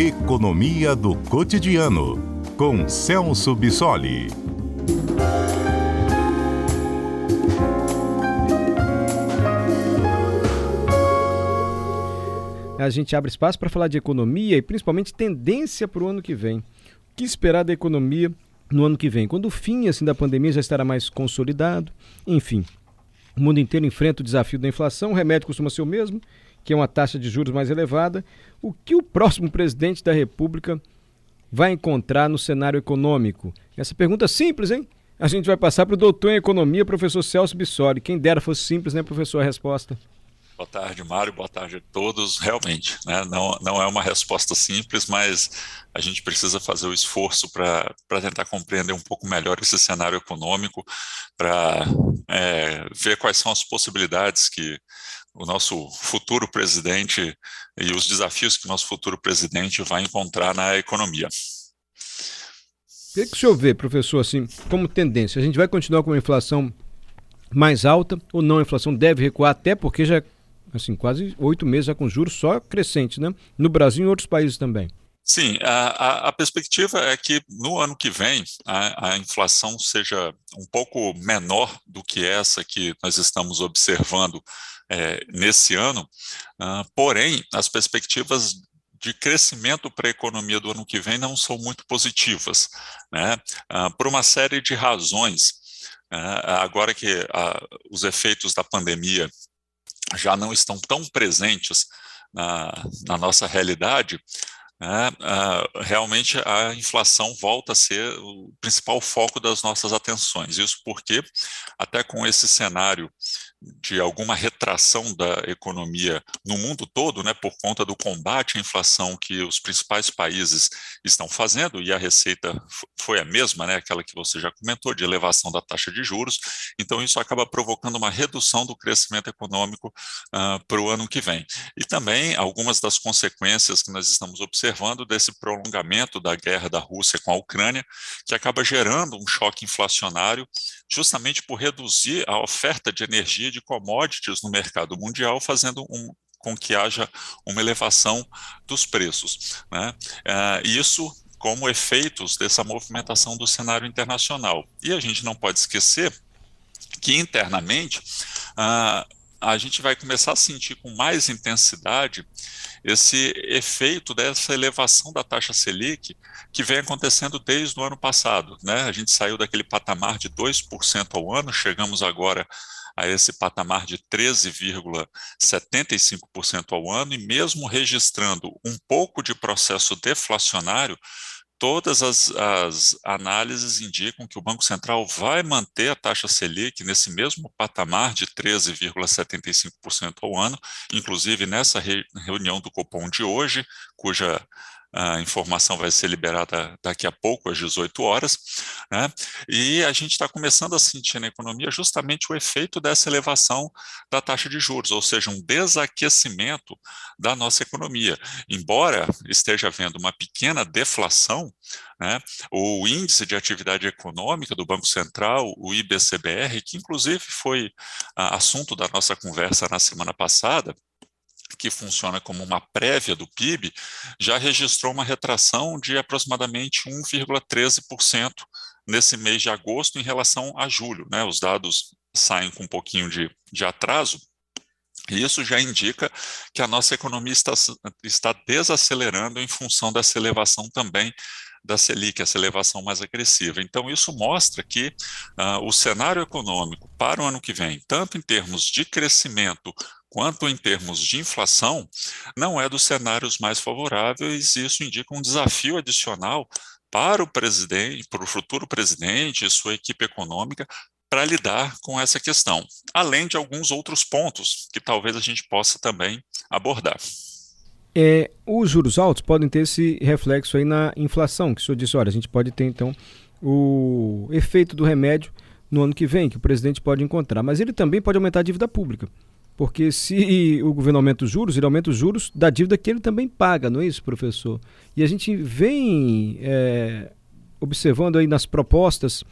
Economia do Cotidiano, com Celso Bissoli. A gente abre espaço para falar de economia e principalmente tendência para o ano que vem. O que esperar da economia no ano que vem? Quando o fim assim, da pandemia já estará mais consolidado, enfim. O mundo inteiro enfrenta o desafio da inflação, o remédio costuma ser o mesmo, que é uma taxa de juros mais elevada. O que o próximo presidente da República vai encontrar no cenário econômico? Essa pergunta é simples, hein? A gente vai passar para o doutor em economia, professor Celso Bissoli. Quem dera fosse simples, né, professor, a resposta. Boa tarde, Mário. Boa tarde a todos. Realmente, né, não, não é uma resposta simples, mas a gente precisa fazer o esforço para tentar compreender um pouco melhor esse cenário econômico, para é, ver quais são as possibilidades que o nosso futuro presidente e os desafios que o nosso futuro presidente vai encontrar na economia. O que, que o senhor vê, professor, assim, como tendência? A gente vai continuar com uma inflação mais alta ou não? A inflação deve recuar, até porque já assim, quase oito meses já com juros só crescentes, né? No Brasil e em outros países também. Sim, a, a, perspectiva é que no ano que vem a, a, inflação seja um pouco menor do que essa que nós estamos observando é, nesse ano, uh, porém, as perspectivas de crescimento para a economia do ano que vem não são muito positivas, né? Uh, por uma série de razões. Uh, agora que os efeitos da pandemia já não estão tão presentes na, na nossa realidade, né, uh, realmente a inflação volta a ser o principal foco das nossas atenções. Isso porque, até com esse cenário de alguma retração da economia no mundo todo, né, por conta do combate à inflação que os principais países estão fazendo, e a receita foi a mesma, né, aquela que você já comentou, de elevação da taxa de juros, então isso acaba provocando uma redução do crescimento econômico uh, para o ano que vem. E também algumas das consequências que nós estamos observando desse prolongamento da guerra da Rússia com a Ucrânia, que acaba gerando um choque inflacionário, justamente por reduzir a oferta de energia de commodities no mercado mundial, fazendo um, com que haja uma elevação dos preços. Né? Uh, isso como efeitos dessa movimentação do cenário internacional. E a gente não pode esquecer que internamente uh, a gente vai começar a sentir com mais intensidade esse efeito dessa elevação da taxa Selic que vem acontecendo desde o ano passado. Né? A gente saiu daquele patamar de 2% ao ano, chegamos agora a esse patamar de 13,75% ao ano, e mesmo registrando um pouco de processo deflacionário, todas as, as, análises indicam que o Banco Central vai manter a taxa Selic nesse mesmo patamar de 13,75% ao ano, inclusive nessa re, reunião do Copom de hoje, cuja a informação vai ser liberada daqui a pouco, às 18 horas, né? e a gente está começando a sentir na economia justamente o efeito dessa elevação da taxa de juros, ou seja, um desaquecimento da nossa economia. Embora esteja havendo uma pequena deflação, né, o índice de atividade econômica do Banco Central, o IBCBR, que inclusive foi ah, assunto da nossa conversa na semana passada, que funciona como uma prévia do PIB, já registrou uma retração de aproximadamente 1,13% nesse mês de agosto em relação a julho. Né? Os dados saem com um pouquinho de, de atraso, e isso já indica que a nossa economia está, está desacelerando em função dessa elevação também da Selic, essa elevação mais agressiva. Então, isso mostra que uh, o cenário econômico para o ano que vem, tanto em termos de crescimento quanto em termos de inflação, não é dos cenários mais favoráveis, e isso indica um desafio adicional para o presidente, para o futuro presidente e sua equipe econômica para lidar com essa questão, além de alguns outros pontos que talvez a gente possa também abordar. É, os juros altos podem ter esse reflexo aí na inflação, que o senhor disse, olha, a gente pode ter então o efeito do remédio no ano que vem, que o presidente pode encontrar, mas ele também pode aumentar a dívida pública. Porque se o governo aumenta os juros, ele aumenta os juros da dívida que ele também paga, não é isso, professor? E a gente vem é, observando aí nas propostas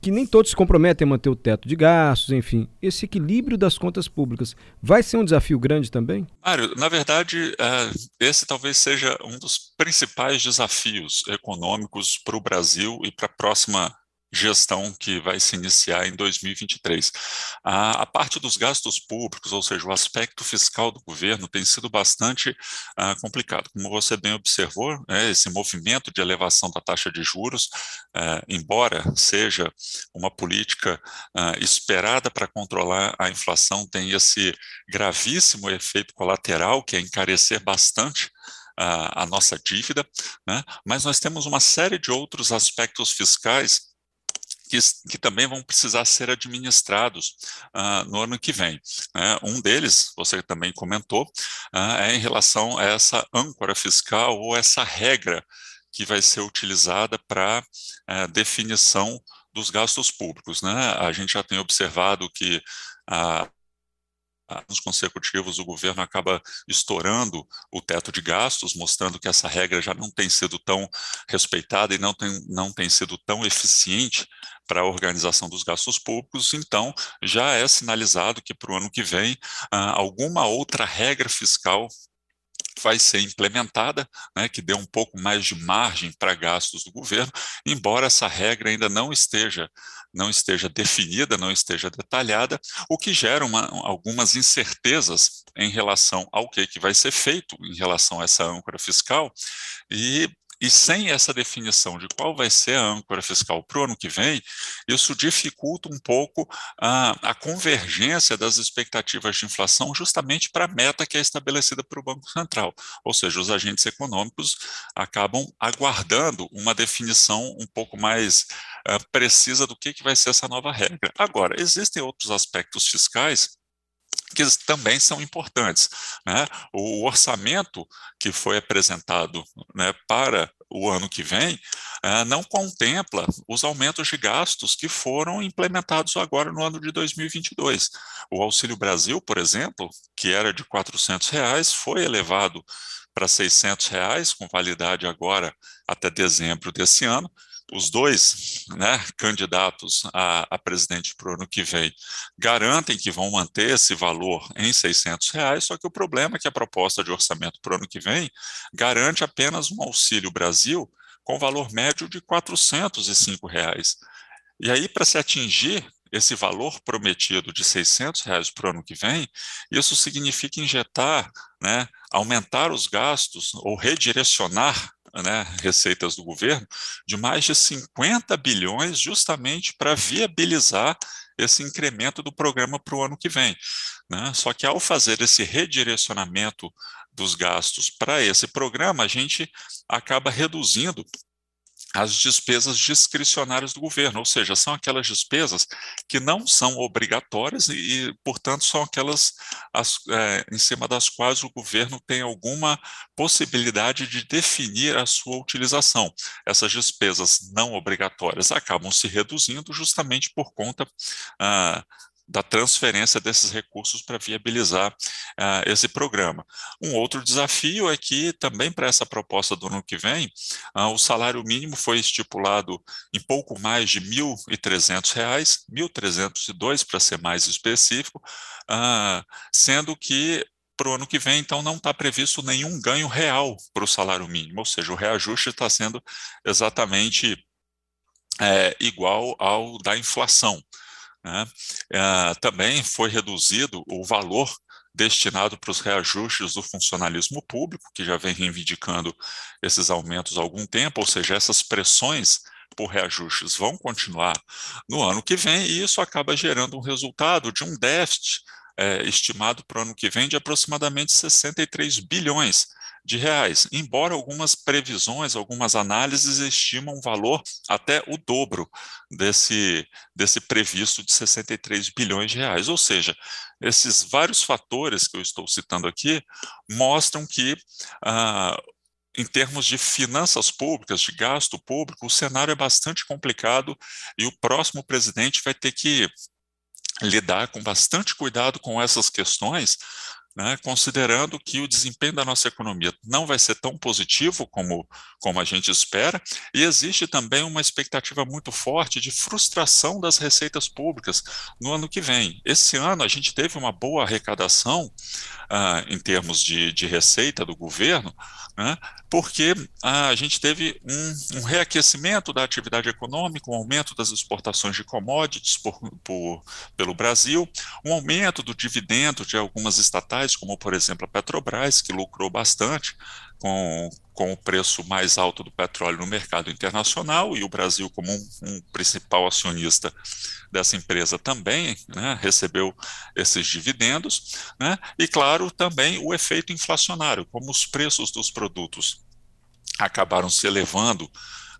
que nem todos se comprometem a manter o teto de gastos, enfim. Esse equilíbrio das contas públicas vai ser um desafio grande também? Mário, na verdade, é, esse talvez seja um dos principais desafios econômicos para o Brasil e para a próxima gestão que vai se iniciar em 2023. A, a, parte dos gastos públicos, ou seja, o aspecto fiscal do governo, tem sido bastante uh, complicado. Como você bem observou, né, esse movimento de elevação da taxa de juros, uh, embora seja uma política uh, esperada para controlar a inflação, tem esse gravíssimo efeito colateral, que é encarecer bastante a nossa dívida, né? mas nós temos uma série de outros aspectos fiscais que, que também vão precisar ser administrados uh, no ano que vem. Né? Um deles, você também comentou, uh, é em relação a essa âncora fiscal ou essa regra que vai ser utilizada para uh, definição dos gastos públicos. Né? A gente já tem observado que a anos consecutivos o governo acaba estourando o teto de gastos, mostrando que essa regra já não tem sido tão respeitada e não tem, não tem sido tão eficiente para a organização dos gastos públicos, então já é sinalizado que para o ano que vem ah, alguma outra regra fiscal vai ser implementada, né, que dê um pouco mais de margem para gastos do governo, embora essa regra ainda não esteja não esteja definida, não esteja detalhada, o que gera uma, algumas incertezas em relação ao que, que vai ser feito em relação a essa âncora fiscal e e sem essa definição de qual vai ser a âncora fiscal para o ano que vem, isso dificulta um pouco a, a convergência das expectativas de inflação justamente para a meta que é estabelecida para o Banco Central. Ou seja, os agentes econômicos acabam aguardando uma definição um pouco mais uh, precisa do que, que vai ser essa nova regra. Agora, existem outros aspectos fiscais que também são importantes. Né? O orçamento que foi apresentado né, para o ano que vem uh, não contempla os aumentos de gastos que foram implementados agora no ano de 2022. O Auxílio Brasil, por exemplo, que era de 400 reais, foi elevado para 600 reais, com validade agora até dezembro desse ano, os dois né, candidatos a, a presidente para o ano que vem garantem que vão manter esse valor em 600 reais, só que o problema é que a proposta de orçamento para o ano que vem garante apenas um auxílio Brasil com valor médio de 405 reais. E aí, para se atingir esse valor prometido de 600 reais para o ano que vem, isso significa injetar, né, aumentar os gastos ou redirecionar né, receitas do governo de mais de 50 bilhões justamente para viabilizar esse incremento do programa para o ano que vem. Né? Só que ao fazer esse redirecionamento dos gastos para esse programa, a gente acaba reduzindo as despesas discricionárias do governo, ou seja, são aquelas despesas que não são obrigatórias e, e portanto, são aquelas as, é, em cima das quais o governo tem alguma possibilidade de definir a sua utilização. Essas despesas não obrigatórias acabam se reduzindo justamente por conta ah, da transferência desses recursos para viabilizar uh, esse programa. Um outro desafio é que também para essa proposta do ano que vem, uh, o salário mínimo foi estipulado em pouco mais de R$ 1.300, R$ 1.302 para ser mais específico, uh, sendo que para o ano que vem, então, não está previsto nenhum ganho real para o salário mínimo, ou seja, o reajuste está sendo exatamente é, igual ao da inflação. Né? É, também foi reduzido o valor destinado para os reajustes do funcionalismo público, que já vem reivindicando esses aumentos há algum tempo, ou seja, essas pressões por reajustes vão continuar no ano que vem, e isso acaba gerando um resultado de um déficit é, estimado para o ano que vem de aproximadamente 63 bilhões de reais, embora algumas previsões, algumas análises estimam um valor até o dobro desse, desse previsto de 63 bilhões de reais. Ou seja, esses vários fatores que eu estou citando aqui mostram que ah, em termos de finanças públicas, de gasto público, o cenário é bastante complicado e o próximo presidente vai ter que lidar com bastante cuidado com essas questões, né, considerando que o desempenho da nossa economia não vai ser tão positivo como, como a gente espera, e existe também uma expectativa muito forte de frustração das receitas públicas no ano que vem. Esse ano a gente teve uma boa arrecadação ah, em termos de, de receita do governo, né, porque ah, a gente teve um, um, reaquecimento da atividade econômica, um aumento das exportações de commodities por, por, pelo Brasil, um aumento do dividendo de algumas estatais, como por exemplo a Petrobras, que lucrou bastante com, com o preço mais alto do petróleo no mercado internacional, e o Brasil, como um, um principal acionista dessa empresa, também né, recebeu esses dividendos, né, e claro, também o efeito inflacionário, como os preços dos produtos acabaram se elevando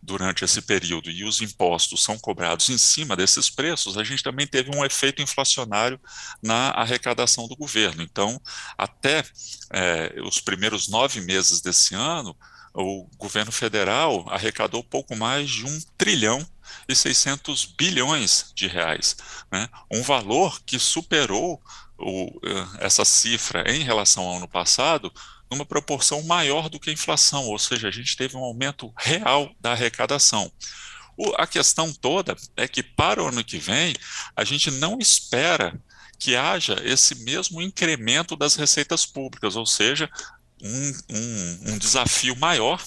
durante esse período e os impostos são cobrados em cima desses preços, a gente também teve um efeito inflacionário na arrecadação do governo. Então, até é, os primeiros nove meses desse ano, o governo federal arrecadou pouco mais de um trilhão e 600 bilhões de reais, né? um valor que superou o, eh, essa cifra em relação ao ano passado numa proporção maior do que a inflação, ou seja, a gente teve um aumento real da arrecadação. O, a questão toda é que para o ano que vem, a gente não espera que haja esse mesmo incremento das receitas públicas, ou seja, um, um, um desafio maior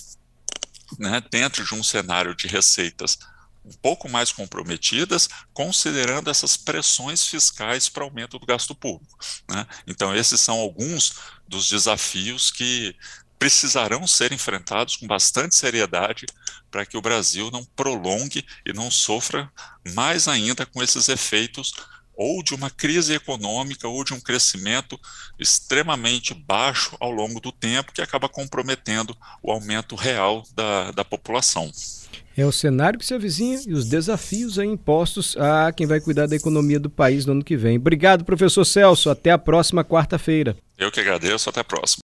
né, dentro de um cenário de receitas um pouco mais comprometidas, considerando essas pressões fiscais para aumento do gasto público. Né? Então, esses são alguns dos desafios que precisarão ser enfrentados com bastante seriedade para que o Brasil não prolongue e não sofra mais ainda com esses efeitos ou de uma crise econômica ou de um crescimento extremamente baixo ao longo do tempo que acaba comprometendo o aumento real da, da população. É o cenário que se avizinha e os desafios aí impostos a quem vai cuidar da economia do país no ano que vem. Obrigado, professor Celso. Até a próxima quarta-feira. Eu que agradeço. Até a próxima.